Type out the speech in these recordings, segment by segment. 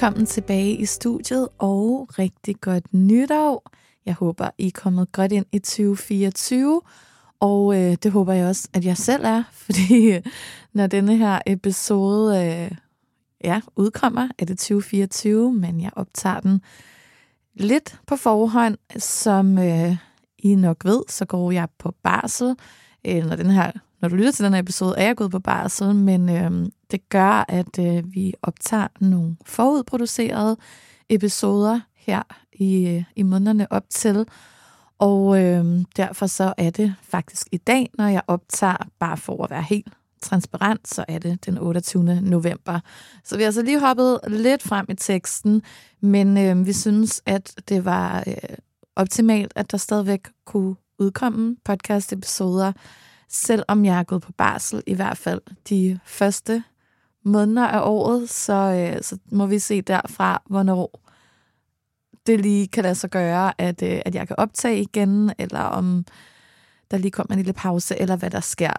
Velkommen tilbage i studiet, og rigtig godt nytår. Jeg håber, I er kommet godt ind i 2024, og øh, det håber jeg også, at jeg selv er, fordi når denne her episode øh, ja, udkommer, er det 2024, men jeg optager den lidt på forhånd, som øh, I nok ved, så går jeg på barsel. Øh, når, den her, når du lytter til den her episode, er jeg gået på barsel, men øh, det gør, at øh, vi optager nogle forudproducerede episoder her i, øh, i månederne op til. Og øh, derfor så er det faktisk i dag, når jeg optager, bare for at være helt transparent, så er det den 28. november. Så vi har altså lige hoppet lidt frem i teksten, men øh, vi synes, at det var øh, optimalt, at der stadigvæk kunne udkomme podcast-episoder, selvom jeg er gået på barsel, i hvert fald de første måneder af året, så, øh, så må vi se derfra, hvornår det lige kan lade sig gøre, at, øh, at jeg kan optage igen, eller om der lige kommer en lille pause, eller hvad der sker.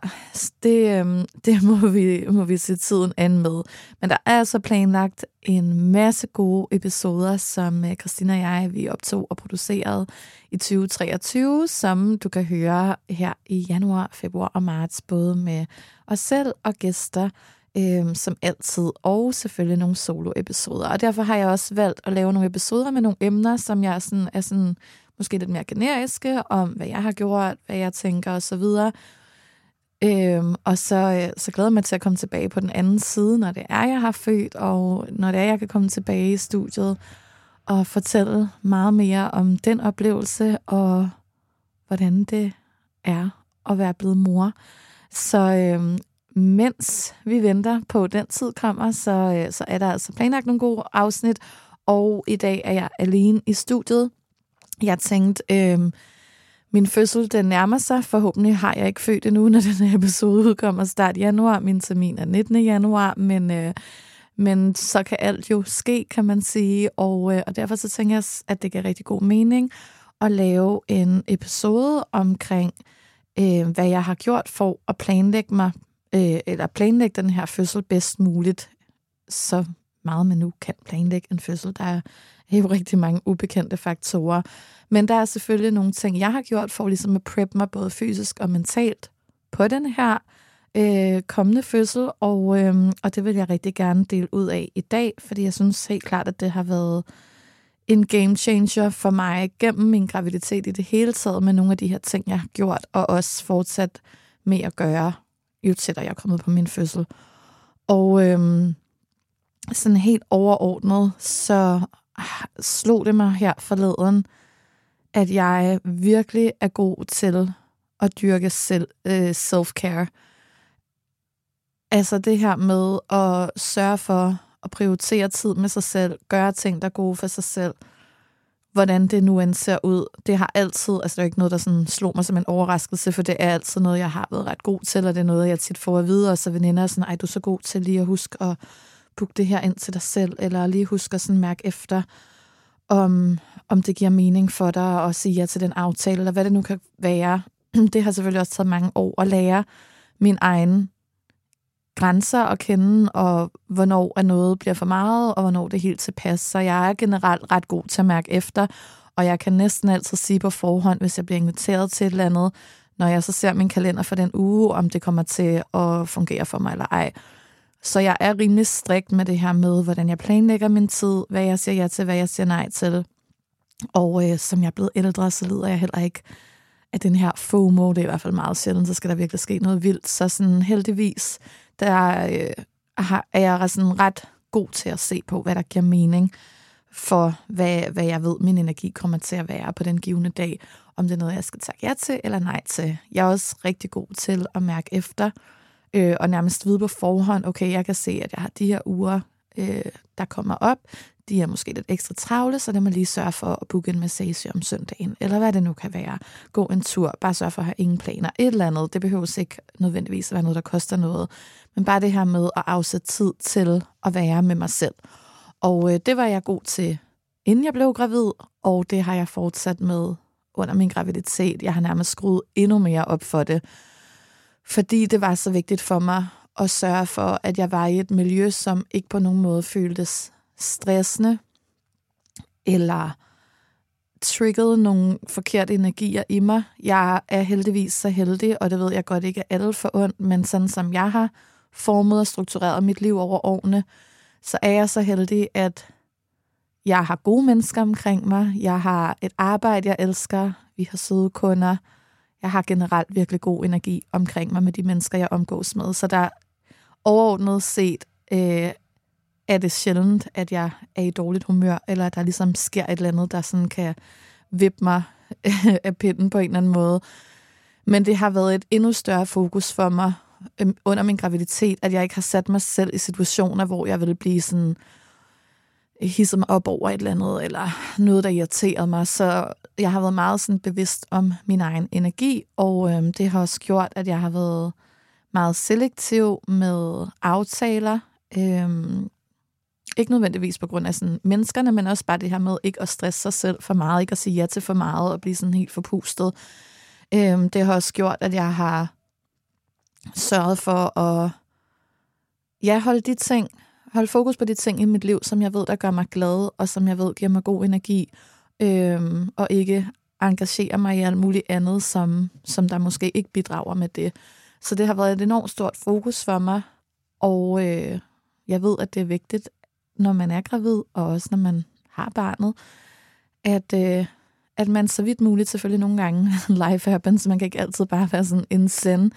Det, øh, det må, vi, må vi se tiden an med. Men der er altså planlagt en masse gode episoder, som øh, Christina og jeg vi optog og producerede i 2023, som du kan høre her i januar, februar og marts, både med os selv og gæster, øh, som altid, og selvfølgelig nogle solo-episoder. Og derfor har jeg også valgt at lave nogle episoder med nogle emner, som jeg sådan, er sådan, måske lidt mere generiske, om hvad jeg har gjort, hvad jeg tænker osv. Øhm, og så, øh, så glæder jeg mig til at komme tilbage på den anden side, når det er, jeg har født, og når det er, jeg kan komme tilbage i studiet og fortælle meget mere om den oplevelse, og hvordan det er at være blevet mor. Så øhm, mens vi venter på, at den tid kommer, så, øh, så er der altså planlagt nogle gode afsnit, og i dag er jeg alene i studiet. Jeg tænkte, øh, min fødsel den nærmer sig. Forhåbentlig har jeg ikke født endnu, når den her episode udkommer start januar. Min termin er 19. januar, men, øh, men så kan alt jo ske, kan man sige. Og, øh, og derfor så tænker jeg, at det giver rigtig god mening at lave en episode omkring, øh, hvad jeg har gjort for at planlægge mig, øh, eller planlægge den her fødsel bedst muligt, så meget man nu kan planlægge en fødsel. Der er jo rigtig mange ubekendte faktorer. Men der er selvfølgelig nogle ting, jeg har gjort for ligesom at preppe mig både fysisk og mentalt på den her øh, kommende fødsel, og, øh, og det vil jeg rigtig gerne dele ud af i dag, fordi jeg synes helt klart, at det har været en game changer for mig gennem min graviditet i det hele taget med nogle af de her ting, jeg har gjort, og også fortsat med at gøre, jo tættere jeg er kommet på min fødsel. Og øhm, sådan helt overordnet, så ah, slog det mig her forleden, at jeg virkelig er god til at dyrke selv, øh, self-care. Altså det her med at sørge for at prioritere tid med sig selv, gøre ting, der er gode for sig selv, hvordan det nu end ser ud. Det har altid, altså det er ikke noget, der sådan slog mig som en overraskelse, for det er altid noget, jeg har været ret god til, og det er noget, jeg tit får at vide, og så veninder er sådan, ej, du er så god til lige at huske at book det her ind til dig selv, eller lige huske at sådan mærke efter, om, om det giver mening for dig at sige ja til den aftale, eller hvad det nu kan være. Det har selvfølgelig også taget mange år at lære min egen grænser at kende, og hvornår er noget bliver for meget, og hvornår det er helt tilpas. Så jeg er generelt ret god til at mærke efter, og jeg kan næsten altid sige på forhånd, hvis jeg bliver inviteret til et eller andet, når jeg så ser min kalender for den uge, om det kommer til at fungere for mig eller ej. Så jeg er rimelig strikt med det her med, hvordan jeg planlægger min tid, hvad jeg siger ja til, hvad jeg siger nej til. Og øh, som jeg er blevet ældre, så lider jeg heller ikke af den her FOMO. Det er i hvert fald meget sjældent, så skal der virkelig ske noget vildt. Så sådan heldigvis, der øh, er jeg sådan ret god til at se på, hvad der giver mening for, hvad, hvad jeg ved, min energi kommer til at være på den givende dag. Om det er noget, jeg skal tage ja til eller nej til. Jeg er også rigtig god til at mærke efter, øh, og nærmest vide på forhånd, okay, jeg kan se, at jeg har de her uger, øh, der kommer op. De er måske lidt ekstra travle, så det må lige sørge for at booke en massage om søndagen, eller hvad det nu kan være. Gå en tur, bare sørge for at have ingen planer. Et eller andet, det behøver ikke nødvendigvis at være noget, der koster noget. Men bare det her med at afsætte tid til at være med mig selv. Og øh, det var jeg god til, inden jeg blev gravid, og det har jeg fortsat med under min graviditet. Jeg har nærmest skruet endnu mere op for det fordi det var så vigtigt for mig at sørge for, at jeg var i et miljø, som ikke på nogen måde føltes stressende, eller triggede nogle forkerte energier i mig. Jeg er heldigvis så heldig, og det ved jeg godt ikke er alle for ondt, men sådan som jeg har formet og struktureret mit liv over årene, så er jeg så heldig, at jeg har gode mennesker omkring mig. Jeg har et arbejde, jeg elsker. Vi har søde kunder jeg har generelt virkelig god energi omkring mig med de mennesker, jeg omgås med. Så der overordnet set øh, er det sjældent, at jeg er i dårligt humør, eller at der ligesom sker et eller andet, der sådan kan vippe mig af pinden på en eller anden måde. Men det har været et endnu større fokus for mig øh, under min graviditet, at jeg ikke har sat mig selv i situationer, hvor jeg ville blive sådan hisset mig op over et eller andet, eller noget, der irriterede mig. Så jeg har været meget sådan bevidst om min egen energi, og øhm, det har også gjort, at jeg har været meget selektiv med aftaler. Øhm, ikke nødvendigvis på grund af sådan menneskerne, men også bare det her med ikke at stresse sig selv for meget, ikke at sige ja til for meget og blive sådan helt forpustet. Øhm, det har også gjort, at jeg har sørget for at ja, holde de ting, holde fokus på de ting i mit liv, som jeg ved, der gør mig glad, og som jeg ved giver mig god energi, øhm, og ikke engagere mig i alt muligt andet, som, som der måske ikke bidrager med det. Så det har været et enormt stort fokus for mig, og øh, jeg ved, at det er vigtigt, når man er gravid, og også når man har barnet, at, øh, at man så vidt muligt, selvfølgelig nogle gange, life happens, man kan ikke altid bare være sådan en send,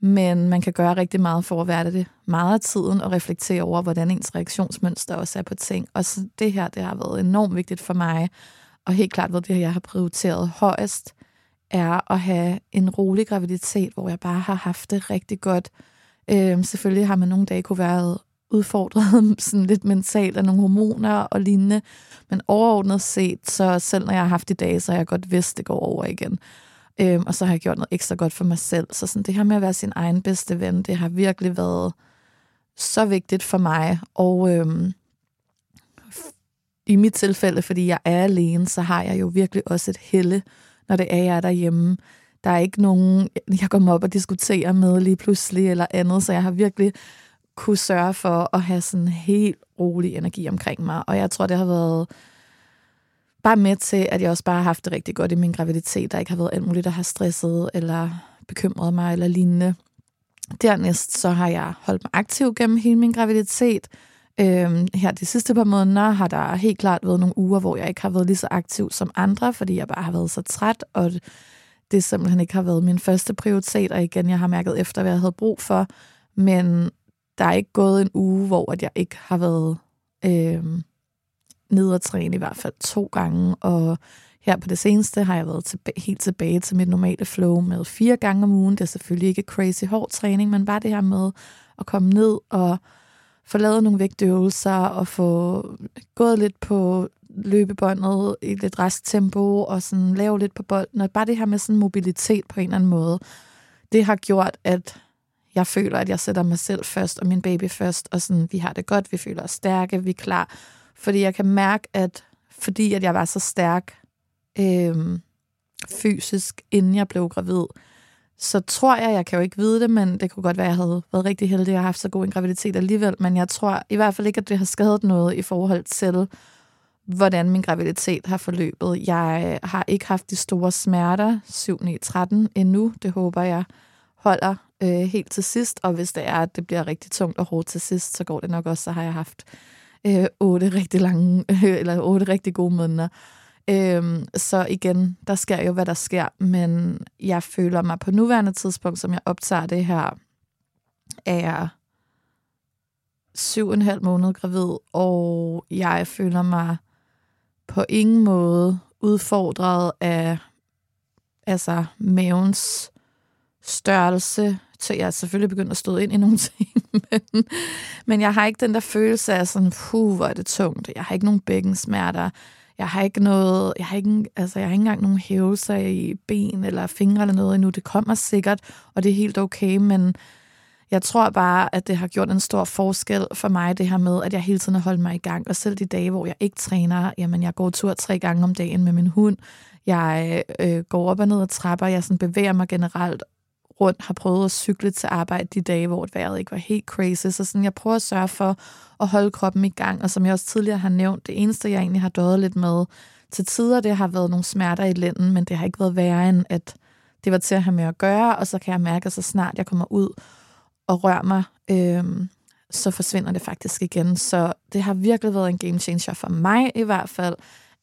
men man kan gøre rigtig meget for at være det meget af tiden og reflektere over, hvordan ens reaktionsmønster også er på ting. Og så det her, det har været enormt vigtigt for mig, og helt klart ved det, jeg har prioriteret højest, er at have en rolig graviditet, hvor jeg bare har haft det rigtig godt. Øhm, selvfølgelig har man nogle dage kunne være udfordret sådan lidt mentalt af nogle hormoner og lignende, men overordnet set, så selv når jeg har haft de dage, så har jeg godt vidst, det går over igen. Øhm, og så har jeg gjort noget ekstra godt for mig selv. Så sådan, det her med at være sin egen bedste ven, det har virkelig været så vigtigt for mig. Og øhm, i mit tilfælde, fordi jeg er alene, så har jeg jo virkelig også et helle, når det er, jeg er derhjemme. Der er ikke nogen, jeg kommer op og diskuterer med lige pludselig eller andet, så jeg har virkelig kunne sørge for at have sådan helt rolig energi omkring mig. Og jeg tror, det har været bare med til, at jeg også bare har haft det rigtig godt i min graviditet. Der ikke har været alt muligt, der har stresset eller bekymret mig eller lignende. Dernæst så har jeg holdt mig aktiv gennem hele min graviditet. Øhm, her de sidste par måneder har der helt klart været nogle uger, hvor jeg ikke har været lige så aktiv som andre, fordi jeg bare har været så træt, og det simpelthen ikke har været min første prioritet, og igen, jeg har mærket efter, hvad jeg havde brug for, men der er ikke gået en uge, hvor at jeg ikke har været øhm, ned og træne i hvert fald to gange, og her på det seneste har jeg været tilbage, helt tilbage til mit normale flow med fire gange om ugen. Det er selvfølgelig ikke crazy hård træning, men bare det her med at komme ned og få lavet nogle vægtøvelser og få gået lidt på løbebåndet i lidt resttempo og sådan lave lidt på bolden. Og bare det her med sådan mobilitet på en eller anden måde, det har gjort, at jeg føler, at jeg sætter mig selv først og min baby først, og sådan, vi har det godt, vi føler os stærke, vi er klar. Fordi jeg kan mærke, at fordi at jeg var så stærk øh, fysisk, inden jeg blev gravid, så tror jeg, jeg kan jo ikke vide det, men det kunne godt være, at jeg havde været rigtig heldig og haft så god en graviditet alligevel, men jeg tror i hvert fald ikke, at det har skadet noget i forhold til, hvordan min graviditet har forløbet. Jeg har ikke haft de store smerter 7-9-13 endnu. Det håber jeg holder øh, helt til sidst, og hvis det er, at det bliver rigtig tungt og hårdt til sidst, så går det nok også, så har jeg haft øh, otte rigtig lange, øh, eller otte rigtig gode måneder. Øhm, så igen, der sker jo, hvad der sker, men jeg føler mig på nuværende tidspunkt, som jeg optager det her, er syv og en halv måned gravid, og jeg føler mig på ingen måde udfordret af altså mavens størrelse, så jeg er selvfølgelig begyndt at stå ind i nogle ting, men, men jeg har ikke den der følelse af sådan, puh, hvor er det tungt. Jeg har ikke nogen bækkensmerter. Jeg har ikke noget, jeg har ikke, altså jeg har ikke engang nogen hævelser i ben eller fingre eller noget endnu. Det kommer sikkert, og det er helt okay, men jeg tror bare, at det har gjort en stor forskel for mig, det her med, at jeg hele tiden har holdt mig i gang. Og selv de dage, hvor jeg ikke træner, jamen jeg går tur tre gange om dagen med min hund. Jeg øh, går op og ned ad trapper, jeg sådan bevæger mig generelt rundt, har prøvet at cykle til arbejde de dage, hvor vejret ikke var helt crazy. Så sådan, jeg prøver at sørge for at holde kroppen i gang. Og som jeg også tidligere har nævnt, det eneste, jeg egentlig har døjet lidt med til tider, det har været nogle smerter i lænden, men det har ikke været værre end, at det var til at have med at gøre. Og så kan jeg mærke, at så snart jeg kommer ud og rører mig, øh, så forsvinder det faktisk igen. Så det har virkelig været en game changer for mig i hvert fald,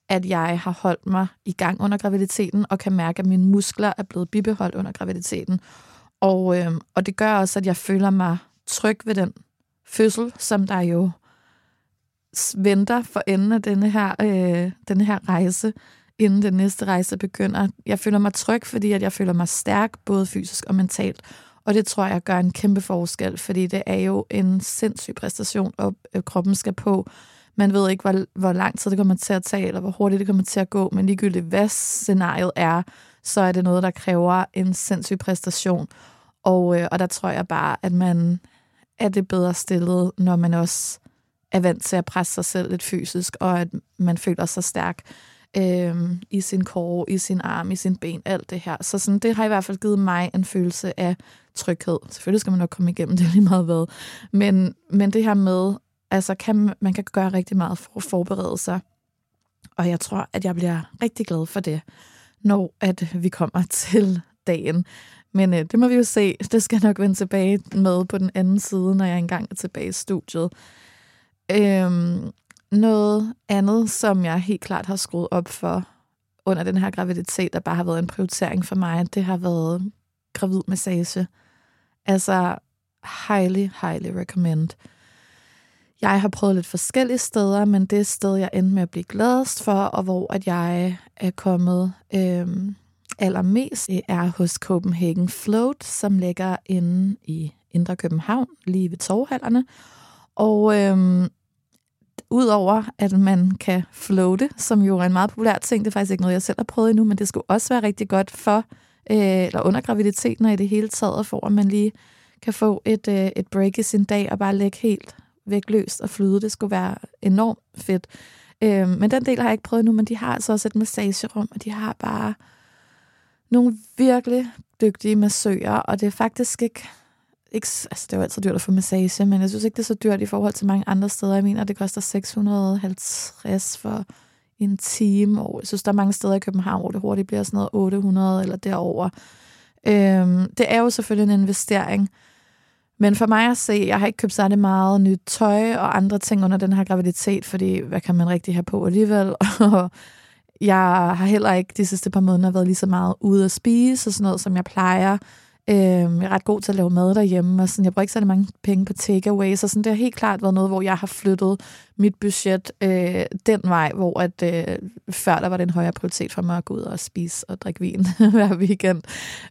at jeg har holdt mig i gang under graviditeten, og kan mærke, at mine muskler er blevet bibeholdt under graviditeten. Og, øh, og det gør også, at jeg føler mig tryg ved den fødsel, som der jo venter for enden af denne her, øh, denne her rejse, inden den næste rejse begynder. Jeg føler mig tryg, fordi at jeg føler mig stærk, både fysisk og mentalt. Og det tror jeg gør en kæmpe forskel, fordi det er jo en sindssyg præstation, og øh, kroppen skal på. Man ved ikke, hvor, hvor lang tid det kommer til at tage, eller hvor hurtigt det kommer til at gå, men ligegyldigt hvad scenariet er, så er det noget, der kræver en sindssyg præstation. Og, øh, og der tror jeg bare, at man er det bedre stillet, når man også er vant til at presse sig selv lidt fysisk, og at man føler sig stærk øh, i sin kår, i sin arm, i sin ben, alt det her. Så sådan, det har i hvert fald givet mig en følelse af tryghed. Selvfølgelig skal man nok komme igennem det lige meget hvad. Men, men det her med, altså kan, man kan gøre rigtig meget for at forberede sig. Og jeg tror, at jeg bliver rigtig glad for det, når at vi kommer til dagen. Men øh, det må vi jo se. Det skal jeg nok vende tilbage med på den anden side, når jeg engang er tilbage i studiet. Øhm, noget andet, som jeg helt klart har skruet op for under den her graviditet, der bare har været en prioritering for mig, det har været gravid massage. Altså, highly, highly recommend. Jeg har prøvet lidt forskellige steder, men det sted, jeg endte med at blive gladest for, og hvor at jeg er kommet øhm, allermest, det er hos Copenhagen Float, som ligger inde i Indre København, lige ved torvhallerne. Og øhm, udover at man kan floate, som jo er en meget populær ting, det er faktisk ikke noget, jeg selv har prøvet endnu, men det skulle også være rigtig godt for, øh, eller under graviditeten og i det hele taget, for at man lige kan få et, øh, et break i sin dag og bare ligge helt vægtløst og flyde. Det skulle være enormt fedt. Øh, men den del har jeg ikke prøvet nu, men de har altså også et massagerum, og de har bare nogle virkelig dygtige massører, og det er faktisk ikke ikke, altså det er jo altid dyrt at få massage, men jeg synes ikke, det er så dyrt i forhold til mange andre steder. Jeg mener, det koster 650 for en time, og jeg synes, der er mange steder i København, hvor det hurtigt bliver sådan noget 800 eller derover. Øhm, det er jo selvfølgelig en investering, men for mig at se, jeg har ikke købt særlig meget nyt tøj og andre ting under den her graviditet, fordi hvad kan man rigtig have på alligevel? Og jeg har heller ikke de sidste par måneder været lige så meget ude at spise og sådan noget, som jeg plejer. Øh, jeg er ret god til at lave mad derhjemme, og sådan, jeg bruger ikke så mange penge på takeaways, og sådan, det har helt klart været noget, hvor jeg har flyttet mit budget øh, den vej, hvor at, øh, før der var det en højere prioritet for mig at gå ud og spise og drikke vin hver weekend.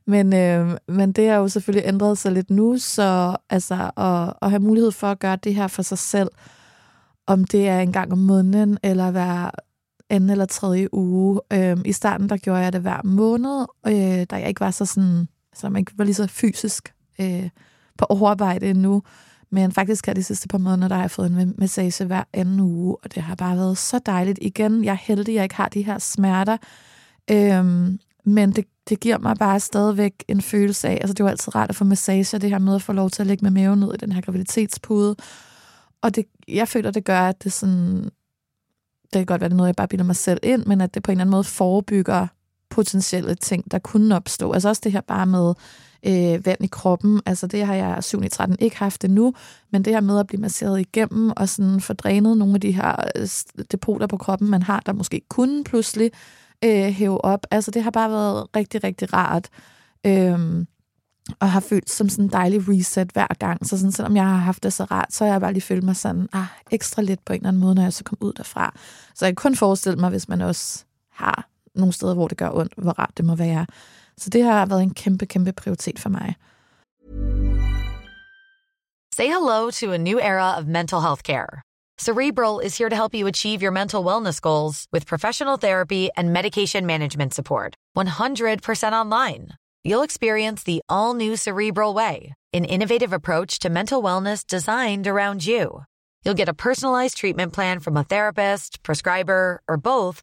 Men, øh, men det har jo selvfølgelig ændret sig lidt nu, så altså, at, at have mulighed for at gøre det her for sig selv, om det er en gang om måneden, eller hver anden eller tredje uge. Øh, I starten, der gjorde jeg det hver måned, øh, da jeg ikke var så sådan så man ikke var lige så fysisk øh, på overarbejde endnu. Men faktisk har de sidste par måneder, der har jeg fået en massage hver anden uge, og det har bare været så dejligt. Igen, jeg er heldig, at jeg ikke har de her smerter, øhm, men det, det giver mig bare stadigvæk en følelse af, altså det er jo altid rart at få massage, det her med at få lov til at lægge med maven ned i den her graviditetspude. Og det, jeg føler, det gør, at det sådan, det kan godt være, det er noget, jeg bare bilder mig selv ind, men at det på en eller anden måde forebygger potentielle ting, der kunne opstå. Altså også det her bare med øh, vand i kroppen. Altså det har jeg 7 i 13 ikke haft endnu, men det her med at blive masseret igennem og sådan få drænet nogle af de her øh, depoter på kroppen, man har, der måske kunne pludselig øh, hæve op. Altså det har bare været rigtig, rigtig rart. Øh, og har følt som sådan en dejlig reset hver gang. Så sådan, selvom jeg har haft det så rart, så har jeg bare lige følt mig sådan ah, ekstra lidt på en eller anden måde, når jeg så kom ud derfra. Så jeg kan kun forestille mig, hvis man også har nogle steder, hvor det gør ondt, hvor rart det må være. Så det har været en kæmpe, kæmpe prioritet for mig. Say hello to a new era of mental health care. Cerebral is here to help you achieve your mental wellness goals with professional therapy and medication management support. 100% online. You'll experience the all new Cerebral Way, an innovative approach to mental wellness designed around you. You'll get a personalized treatment plan from a therapist, prescriber, or both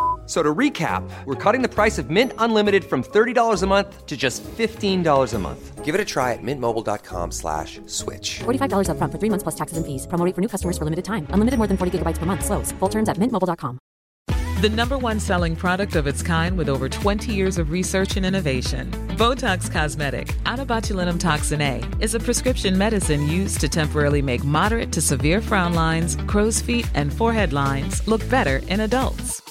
So to recap, we're cutting the price of Mint Unlimited from $30 a month to just $15 a month. Give it a try at mintmobile.com slash switch. $45 up front for 3 months plus taxes and fees. Promo rate for new customers for limited time. Unlimited more than 40 gigabytes per month slows. Full terms at mintmobile.com. the number one selling product of its kind with over 20 years of research and innovation. Botox Cosmetic, out botulinum toxin A, is a prescription medicine used to temporarily make moderate to severe frown lines, crow's feet, and forehead lines look better in adults.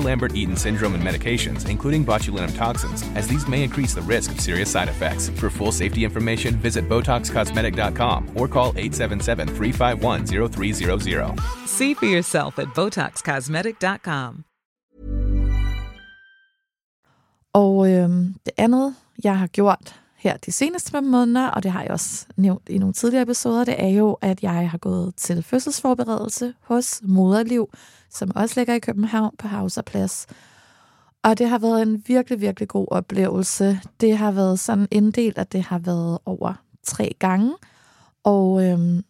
Lambert-Eaton syndrome and medications, including botulinum toxins, as these may increase the risk of serious side effects. For full safety information, visit BotoxCosmetic.com or call 877-351-0300. See for yourself at BotoxCosmetic.com. Og øhm, det andet, jeg har gjort her de seneste fem måneder, og det har jeg også nævnt i nogle tidligere episoder, det er jo, at jeg har gået til fødselsforberedelse hos Moderliv, som også ligger i København på Hauserplads. Og det har været en virkelig, virkelig god oplevelse. Det har været sådan en del, at det har været over tre gange. Og øhm,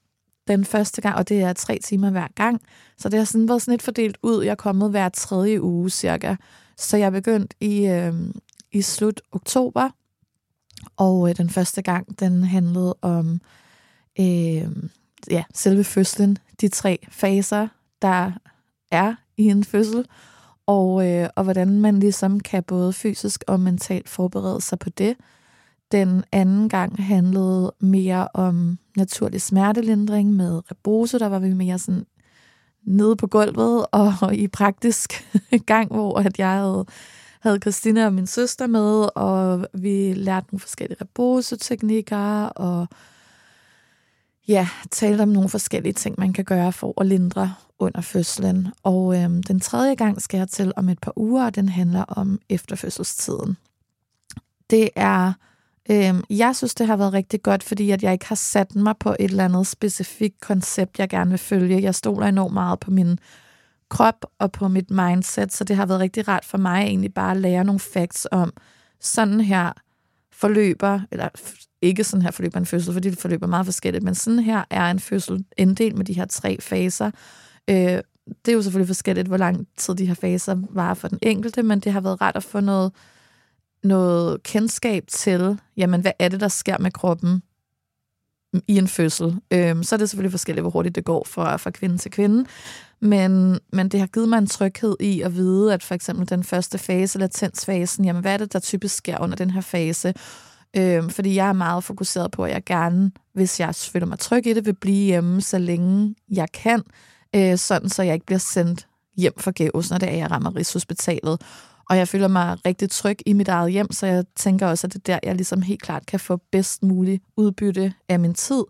den første gang, og det er tre timer hver gang. Så det har sådan været sådan lidt fordelt ud. Jeg er kommet hver tredje uge cirka. Så jeg begyndte i, øhm, i slut oktober, og øh, den første gang, den handlede om øh, ja, selve fødslen, de tre faser, der er i en fødsel, og, øh, og hvordan man ligesom kan både fysisk og mentalt forberede sig på det. Den anden gang handlede mere om naturlig smertelindring med rebose, der var vi mere sådan nede på gulvet og, i praktisk gang, hvor at jeg havde havde Christina og min søster med, og vi lærte nogle forskellige reboseteknikker, og ja, talte om nogle forskellige ting, man kan gøre for at lindre under fødslen. Og øhm, den tredje gang skal jeg til om et par uger, og den handler om efterfødselstiden. Det er, øhm, jeg synes, det har været rigtig godt, fordi at jeg ikke har sat mig på et eller andet specifikt koncept, jeg gerne vil følge. Jeg stoler enormt meget på min krop og på mit mindset, så det har været rigtig rart for mig egentlig bare at lære nogle facts om, sådan her forløber, eller ikke sådan her forløber en fødsel, fordi det forløber meget forskelligt, men sådan her er en fødsel en del med de her tre faser. Øh, det er jo selvfølgelig forskelligt, hvor lang tid de her faser var for den enkelte, men det har været rart at få noget, noget kendskab til, jamen hvad er det, der sker med kroppen i en fødsel. Øhm, så er det selvfølgelig forskelligt, hvor hurtigt det går fra, fra kvinde til kvinde. Men, men det har givet mig en tryghed i at vide, at for eksempel den første fase, latensfasen, jamen hvad er det, der typisk sker under den her fase? Øhm, fordi jeg er meget fokuseret på, at jeg gerne, hvis jeg føler mig tryg i det, vil blive hjemme, så længe jeg kan, øh, sådan så jeg ikke bliver sendt hjem forgæves, når det er, jeg rammer Rigshospitalet. Og jeg føler mig rigtig tryg i mit eget hjem, så jeg tænker også, at det er der, jeg ligesom helt klart kan få bedst muligt udbytte af min tid.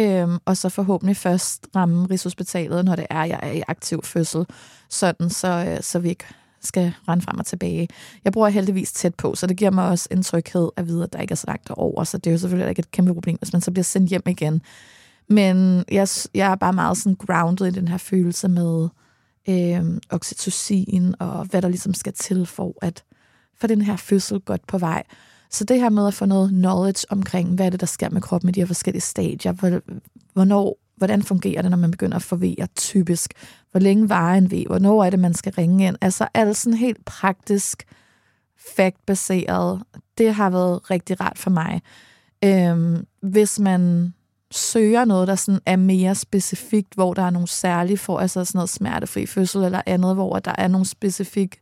Øhm, og så forhåbentlig først ramme Rigshospitalet, når det er, jeg er i aktiv fødsel, sådan så, øh, så vi ikke skal rende frem og tilbage. Jeg bruger heldigvis tæt på, så det giver mig også en tryghed at vide, at der ikke er så langt over, så det er jo selvfølgelig ikke et kæmpe problem, hvis man så bliver sendt hjem igen. Men jeg, jeg er bare meget sådan grounded i den her følelse med øh, oxytocin og hvad der ligesom skal til for at få den her fødsel godt på vej. Så det her med at få noget knowledge omkring, hvad er det, der sker med kroppen i de her forskellige stadier, hvornår, hvordan fungerer det, når man begynder at forvirre typisk, hvor længe varer en ved, hvornår er det, man skal ringe ind. Altså alt sådan helt praktisk, fact-baseret, det har været rigtig rart for mig. Øhm, hvis man søger noget, der sådan er mere specifikt, hvor der er nogle særlige for, altså sådan noget smertefri fødsel eller andet, hvor der er nogle specifik,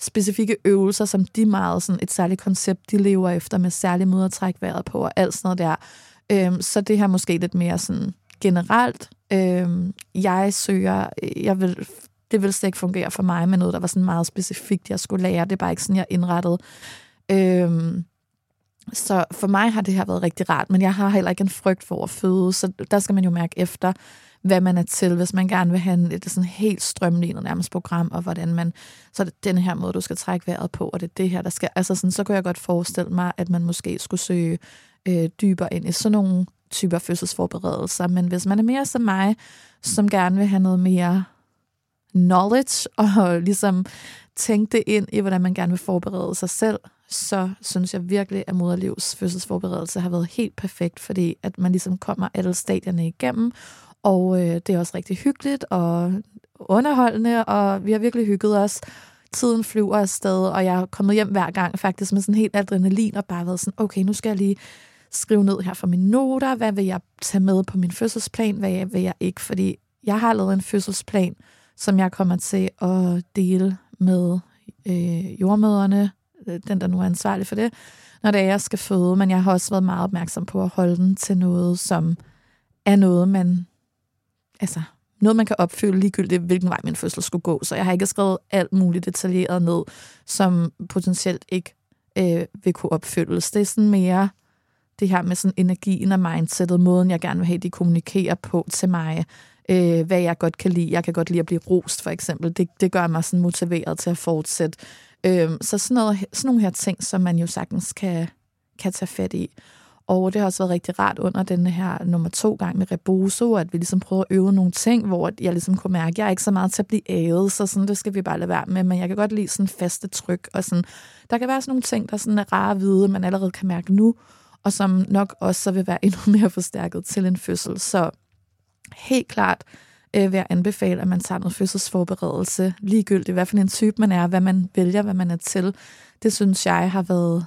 specifikke øvelser, som de meget sådan et særligt koncept, de lever efter med særlig måde at trække vejret på og alt sådan noget der. Øhm, så det her måske lidt mere sådan generelt. Øhm, jeg søger, jeg vil, det vil slet ikke fungere for mig med noget, der var sådan meget specifikt, jeg skulle lære. Det er bare ikke sådan, jeg indrettet. Øhm, så for mig har det her været rigtig rart, men jeg har heller ikke en frygt for at føde, så der skal man jo mærke efter, hvad man er til, hvis man gerne vil have et sådan helt strømlignet nærmest program, og hvordan man, så er det den her måde, du skal trække vejret på, og det er det her, der skal, altså sådan, så kunne jeg godt forestille mig, at man måske skulle søge øh, dybere ind i sådan nogle typer fødselsforberedelser, men hvis man er mere som mig, som gerne vil have noget mere knowledge og ligesom tænke det ind i, hvordan man gerne vil forberede sig selv, så synes jeg virkelig, at moderlivs fødselsforberedelse har været helt perfekt, fordi at man ligesom kommer alle stadierne igennem, og øh, det er også rigtig hyggeligt og underholdende, og vi har virkelig hygget os. Tiden flyver afsted, og jeg er kommet hjem hver gang faktisk med sådan helt adrenalin, og bare været sådan, okay, nu skal jeg lige skrive ned her for mine noter, hvad vil jeg tage med på min fødselsplan, hvad vil jeg ikke, fordi jeg har lavet en fødselsplan, som jeg kommer til at dele med øh, jordmøderne, øh, den der nu er ansvarlig for det, når det er, jeg skal føde, men jeg har også været meget opmærksom på at holde den til noget, som er noget, man altså, noget, man kan opfylde ligegyldigt, hvilken vej min fødsel skulle gå. Så jeg har ikke skrevet alt muligt detaljeret ned, som potentielt ikke øh, vil kunne opfyldes. Det er sådan mere det her med sådan energien og mindsetet, måden jeg gerne vil have, de kommunikerer på til mig, øh, hvad jeg godt kan lide. Jeg kan godt lide at blive rost, for eksempel. Det, det gør mig sådan motiveret til at fortsætte. Øh, så sådan, noget, sådan nogle her ting, som man jo sagtens kan, kan tage fat i. Og det har også været rigtig rart under den her nummer to gang med Rebozo, at vi ligesom prøvede at øve nogle ting, hvor jeg ligesom kunne mærke, at jeg er ikke så meget til at blive ævet, så sådan, det skal vi bare lade være med. Men jeg kan godt lide sådan faste tryk, og sådan, der kan være sådan nogle ting, der sådan er rare at vide, man allerede kan mærke nu, og som nok også så vil være endnu mere forstærket til en fødsel. Så helt klart øh, vil jeg anbefale, at man tager noget fødselsforberedelse, ligegyldigt hvad for en type man er, hvad man vælger, hvad man er til. Det synes jeg har været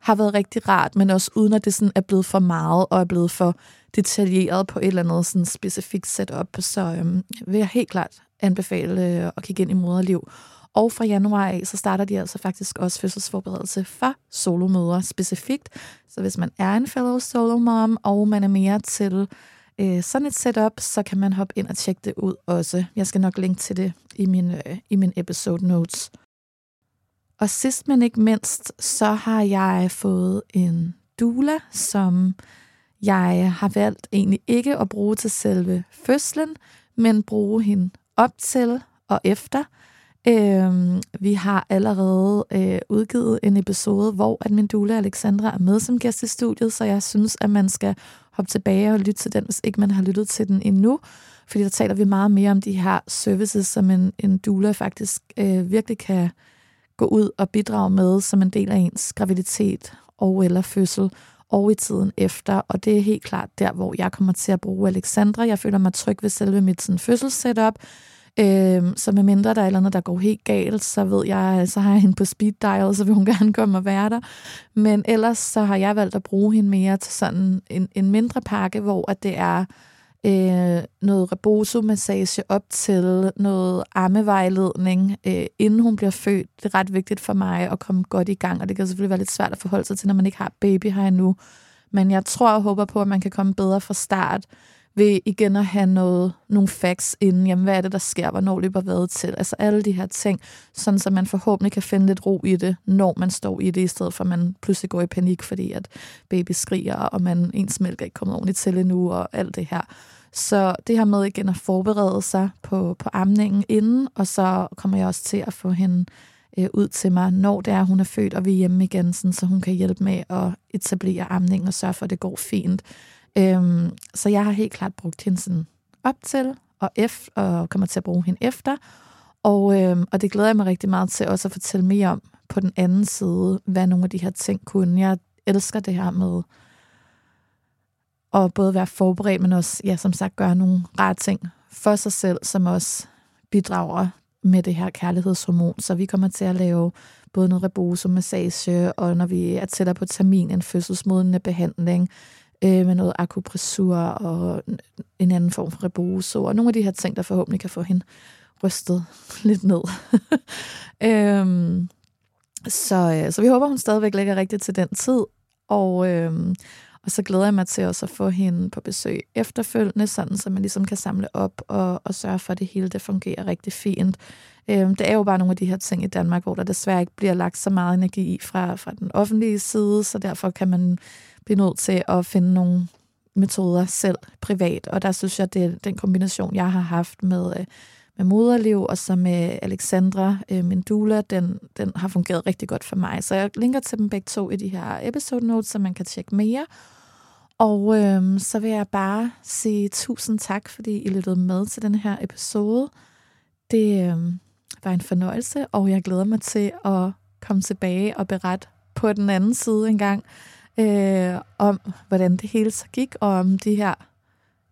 har været rigtig rart, men også uden at det sådan er blevet for meget og er blevet for detaljeret på et eller andet sådan specifikt setup. Så øhm, vil jeg helt klart anbefale øh, at kigge ind i moderliv. Og fra januar af, så starter de altså faktisk også fødselsforberedelse for solomødre specifikt. Så hvis man er en fellow solo mom, og man er mere til øh, sådan et setup, så kan man hoppe ind og tjekke det ud også. Jeg skal nok linke til det i min, øh, i min episode notes. Og sidst men ikke mindst, så har jeg fået en doula, som jeg har valgt egentlig ikke at bruge til selve fødslen, men bruge hende op til og efter. Øhm, vi har allerede øh, udgivet en episode, hvor at min doula Alexandra er med som gæst i studiet, så jeg synes, at man skal hoppe tilbage og lytte til den, hvis ikke man har lyttet til den endnu. Fordi der taler vi meget mere om de her services, som en, en doula faktisk øh, virkelig kan gå ud og bidrage med som en del af ens graviditet og eller fødsel og i tiden efter. Og det er helt klart der, hvor jeg kommer til at bruge Alexandra. Jeg føler mig tryg ved selve mit sådan, fødselssetup. Øhm, så med mindre der er eller andet, der går helt galt, så ved jeg, så har jeg hende på speed dial, så vil hun gerne komme og være der. Men ellers så har jeg valgt at bruge hende mere til sådan en, en mindre pakke, hvor at det er øh, noget rebozo-massage op til, noget armevejledning, øh, inden hun bliver født. Det er ret vigtigt for mig at komme godt i gang, og det kan selvfølgelig være lidt svært at forholde sig til, når man ikke har baby her endnu. Men jeg tror og håber på, at man kan komme bedre fra start ved igen at have noget, nogle facts inden. Jamen, hvad er det, der sker? Hvornår løber hvad til? Altså alle de her ting, sådan så man forhåbentlig kan finde lidt ro i det, når man står i det, i stedet for at man pludselig går i panik, fordi at baby skriger, og man ens mælk er ikke kommet ordentligt til endnu, og alt det her. Så det her med igen at forberede sig på, på amningen inden, og så kommer jeg også til at få hende øh, ud til mig, når det er, hun er født, og vi er hjemme igen, sådan, så hun kan hjælpe med at etablere amningen og sørge for, at det går fint. Øhm, så jeg har helt klart brugt hende sådan op til og, F, og kommer til at bruge hende efter. Og, øhm, og det glæder jeg mig rigtig meget til også at fortælle mere om på den anden side, hvad nogle af de her ting kunne. Jeg elsker det her med at både være forberedt, men også, ja, som sagt, gøre nogle rare ting for sig selv, som også bidrager med det her kærlighedshormon. Så vi kommer til at lave både noget rebosomassage, og når vi er tættere på termin, en fødselsmodende behandling, øh, med noget akupressur og en anden form for reboso, og nogle af de her ting, der forhåbentlig kan få hende rystet lidt ned. øhm, så, øh, så vi håber, hun stadigvæk ligger rigtigt til den tid, og, øhm, og så glæder jeg mig til også at få hende på besøg efterfølgende, sådan så man ligesom kan samle op og, og sørge for, at det hele det fungerer rigtig fint. Øhm, det er jo bare nogle af de her ting i Danmark, hvor der desværre ikke bliver lagt så meget energi i fra, fra den offentlige side, så derfor kan man blive nødt til at finde nogle metoder selv privat. Og der synes jeg, det er den kombination, jeg har haft med, øh, med moderliv, og så med Alexandra, øh, min doula, den, den har fungeret rigtig godt for mig. Så jeg linker til dem begge to i de her episode notes, så man kan tjekke mere. Og øhm, så vil jeg bare sige tusind tak, fordi I lyttede med til den her episode. Det øhm, var en fornøjelse, og jeg glæder mig til at komme tilbage og berette på den anden side en gang øh, om, hvordan det hele så gik, og om de her,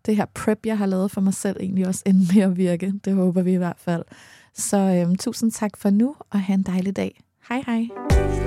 det her prep, jeg har lavet for mig selv, egentlig også endte med at virke. Det håber vi i hvert fald. Så øhm, tusind tak for nu, og have en dejlig dag. Hej hej.